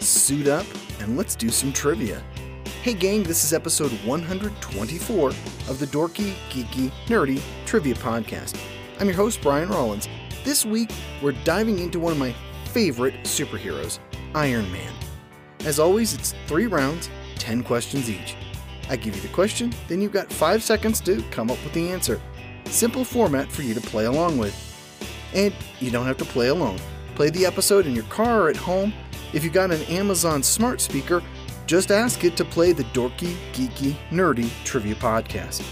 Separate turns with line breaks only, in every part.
Suit up and let's do some trivia. Hey, gang, this is episode 124 of the Dorky, Geeky, Nerdy Trivia Podcast. I'm your host, Brian Rollins. This week, we're diving into one of my favorite superheroes, Iron Man. As always, it's three rounds, 10 questions each. I give you the question, then you've got five seconds to come up with the answer. Simple format for you to play along with. And you don't have to play alone. Play the episode in your car or at home. If you've got an Amazon smart speaker, just ask it to play the Dorky, Geeky, Nerdy Trivia Podcast.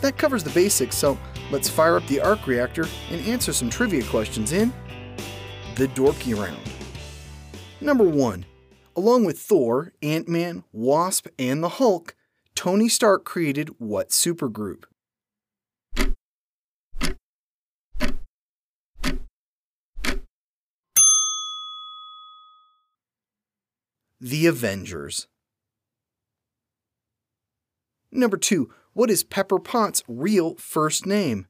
That covers the basics, so let's fire up the arc reactor and answer some trivia questions in the Dorky Round. Number 1. Along with Thor, Ant Man, Wasp, and the Hulk, Tony Stark created what supergroup? The Avengers. Number 2. What is Pepper Potts' real first name?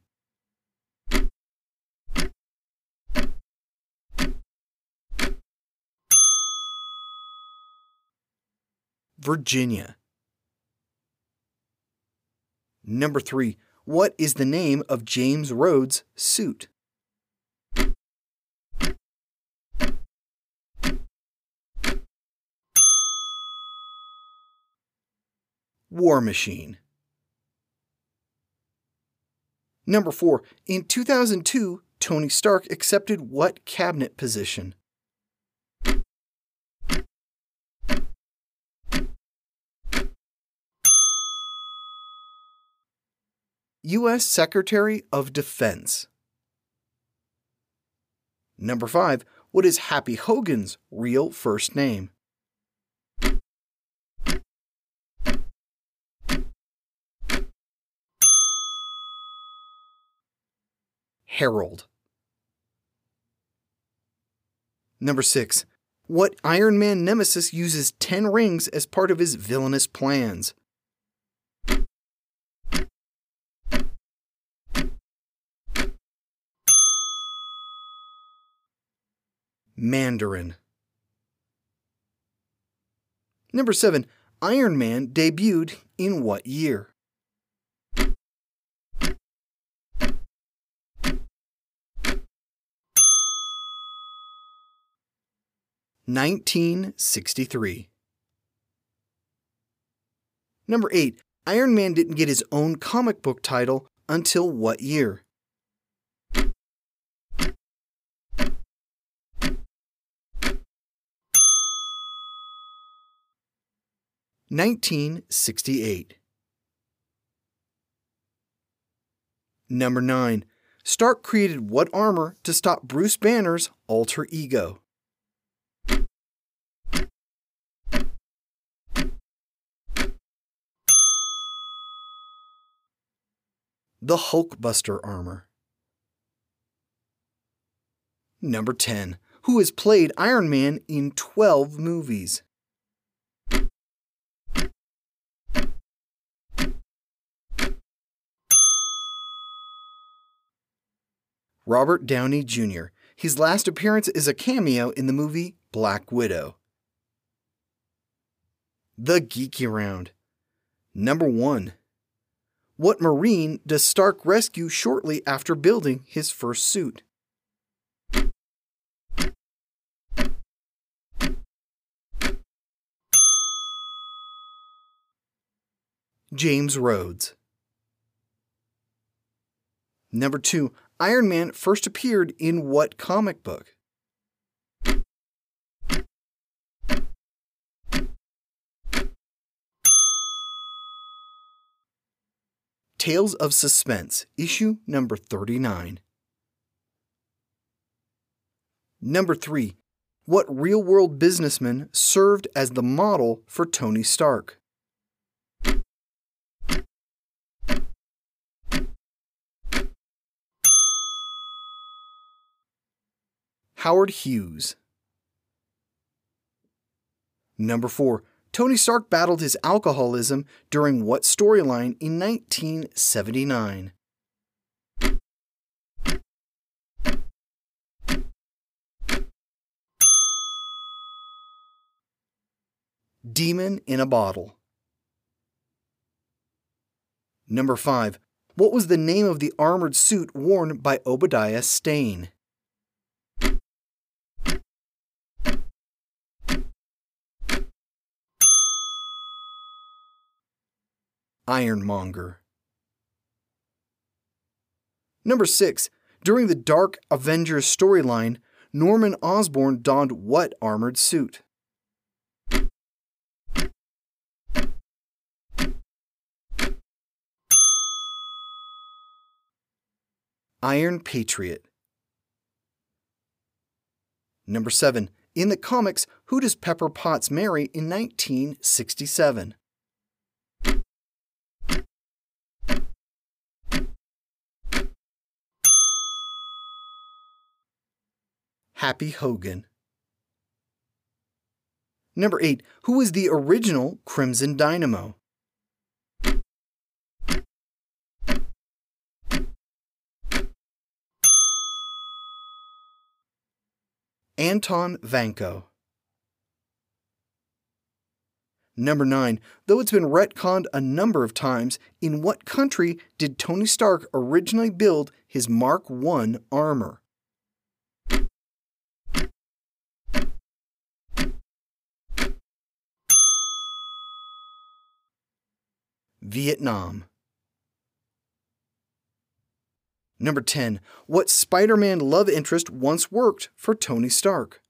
Virginia. Number 3. What is the name of James Rhodes' suit? War Machine. Number 4. In 2002, Tony Stark accepted what cabinet position? U.S. Secretary of Defense. Number 5. What is Happy Hogan's real first name? Harold. Number 6. What Iron Man nemesis uses 10 rings as part of his villainous plans? Mandarin. Number 7. Iron Man debuted in what year? Nineteen sixty three. Number eight, Iron Man didn't get his own comic book title until what year? Nineteen sixty eight. Number 9. Stark created what armor to stop Bruce Banner's alter ego? The Hulkbuster armor. Number 10. Who has played Iron Man in 12 movies? Robert Downey Jr. His last appearance is a cameo in the movie Black Widow. The Geeky Round. Number 1. What Marine does Stark rescue shortly after building his first suit? James Rhodes. Number 2. Iron Man first appeared in what comic book? Tales of Suspense, issue number 39. Number 3. What real world businessman served as the model for Tony Stark? Howard Hughes. Number 4. Tony Stark battled his alcoholism during what storyline in 1979? Demon in a Bottle. Number 5. What was the name of the armored suit worn by Obadiah Stane? Ironmonger. Number 6. During the Dark Avengers storyline, Norman Osborn donned what armored suit? Iron Patriot. Number 7. In the comics, who does Pepper Potts marry in 1967? Happy Hogan. Number 8. Who was the original Crimson Dynamo? Anton Vanko. Number 9. Though it's been retconned a number of times, in what country did Tony Stark originally build his Mark I armor? Vietnam. Number 10. What Spider Man love interest once worked for Tony Stark?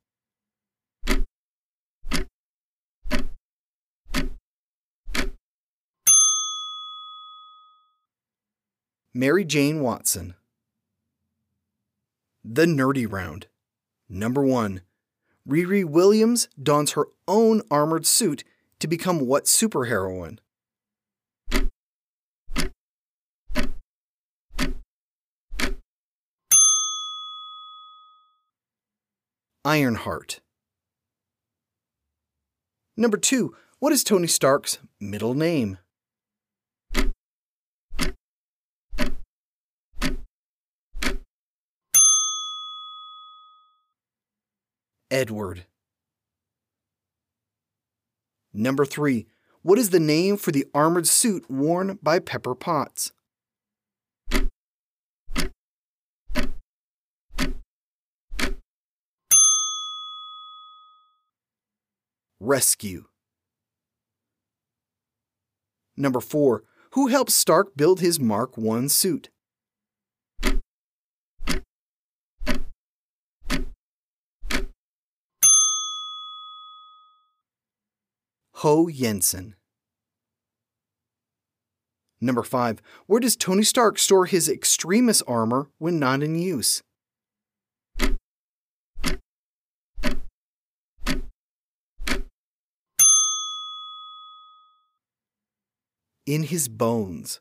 Mary Jane Watson. The Nerdy Round. Number 1. Riri Williams dons her own armored suit to become what superheroine? Ironheart. Number 2. What is Tony Stark's middle name? Edward. Number 3. What is the name for the armored suit worn by Pepper Potts? Rescue. Number 4. Who helped Stark build his Mark I suit? Ho Yinsen. Number 5. Where does Tony Stark store his Extremis armor when not in use? In his bones.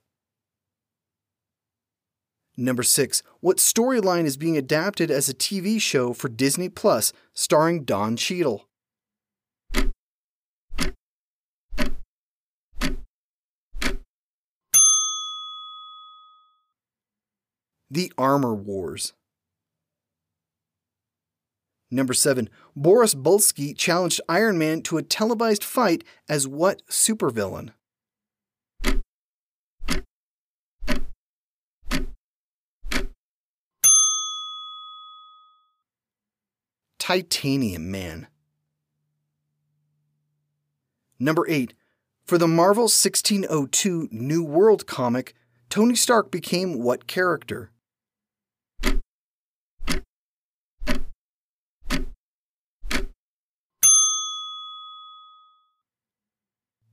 Number 6. What storyline is being adapted as a TV show for Disney Plus starring Don Cheadle? The Armor Wars. Number 7. Boris Bullski challenged Iron Man to a televised fight as what supervillain? Titanium Man. Number 8. For the Marvel 1602 New World comic, Tony Stark became what character?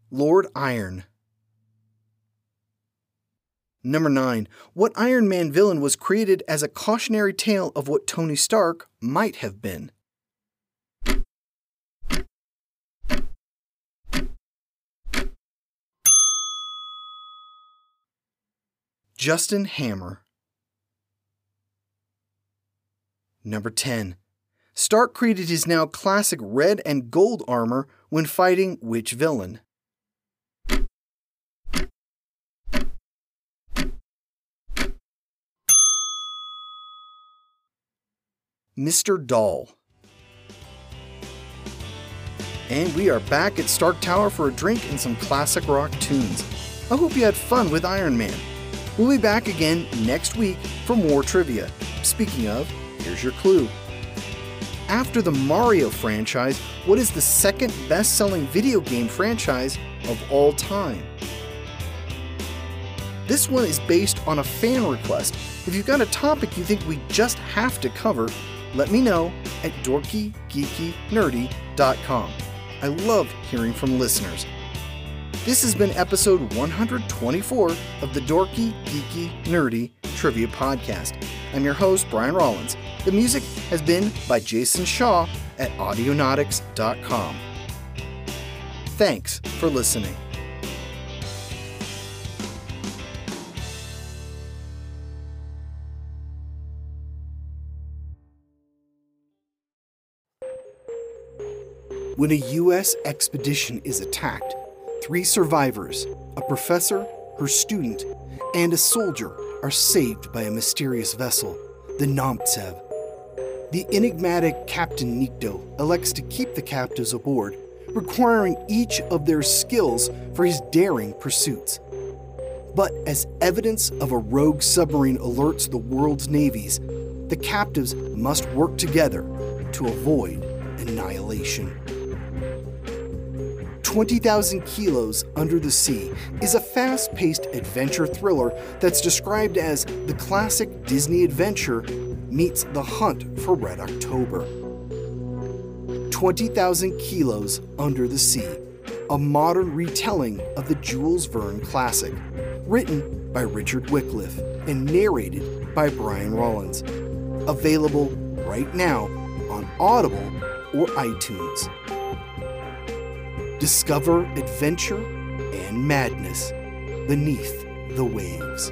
Lord Iron. Number 9. What Iron Man villain was created as a cautionary tale of what Tony Stark might have been? Justin Hammer. Number 10. Stark created his now classic red and gold armor when fighting which villain? Mr. Doll. And we are back at Stark Tower for a drink and some classic rock tunes. I hope you had fun with Iron Man. We'll be back again next week for more trivia. Speaking of, here's your clue. After the Mario franchise, what is the second best selling video game franchise of all time? This one is based on a fan request. If you've got a topic you think we just have to cover, let me know at dorkygeekynerdy.com. I love hearing from listeners. This has been episode 124 of the Dorky, Geeky, Nerdy Trivia Podcast. I'm your host, Brian Rollins. The music has been by Jason Shaw at Audionautix.com. Thanks for listening. When a U.S. expedition is attacked, three survivors, a professor, her student, and a soldier, are saved by a mysterious vessel, the Namtsev. The enigmatic Captain Nikto elects to keep the captives aboard, requiring each of their skills for his daring pursuits. But as evidence of a rogue submarine alerts the world's navies, the captives must work together to avoid annihilation. 20,000 Kilos Under the Sea is a fast paced adventure thriller that's described as the classic Disney adventure meets the hunt for Red October. 20,000 Kilos Under the Sea, a modern retelling of the Jules Verne classic, written by Richard Wycliffe and narrated by Brian Rollins. Available right now on Audible or iTunes. Discover adventure and madness beneath the waves.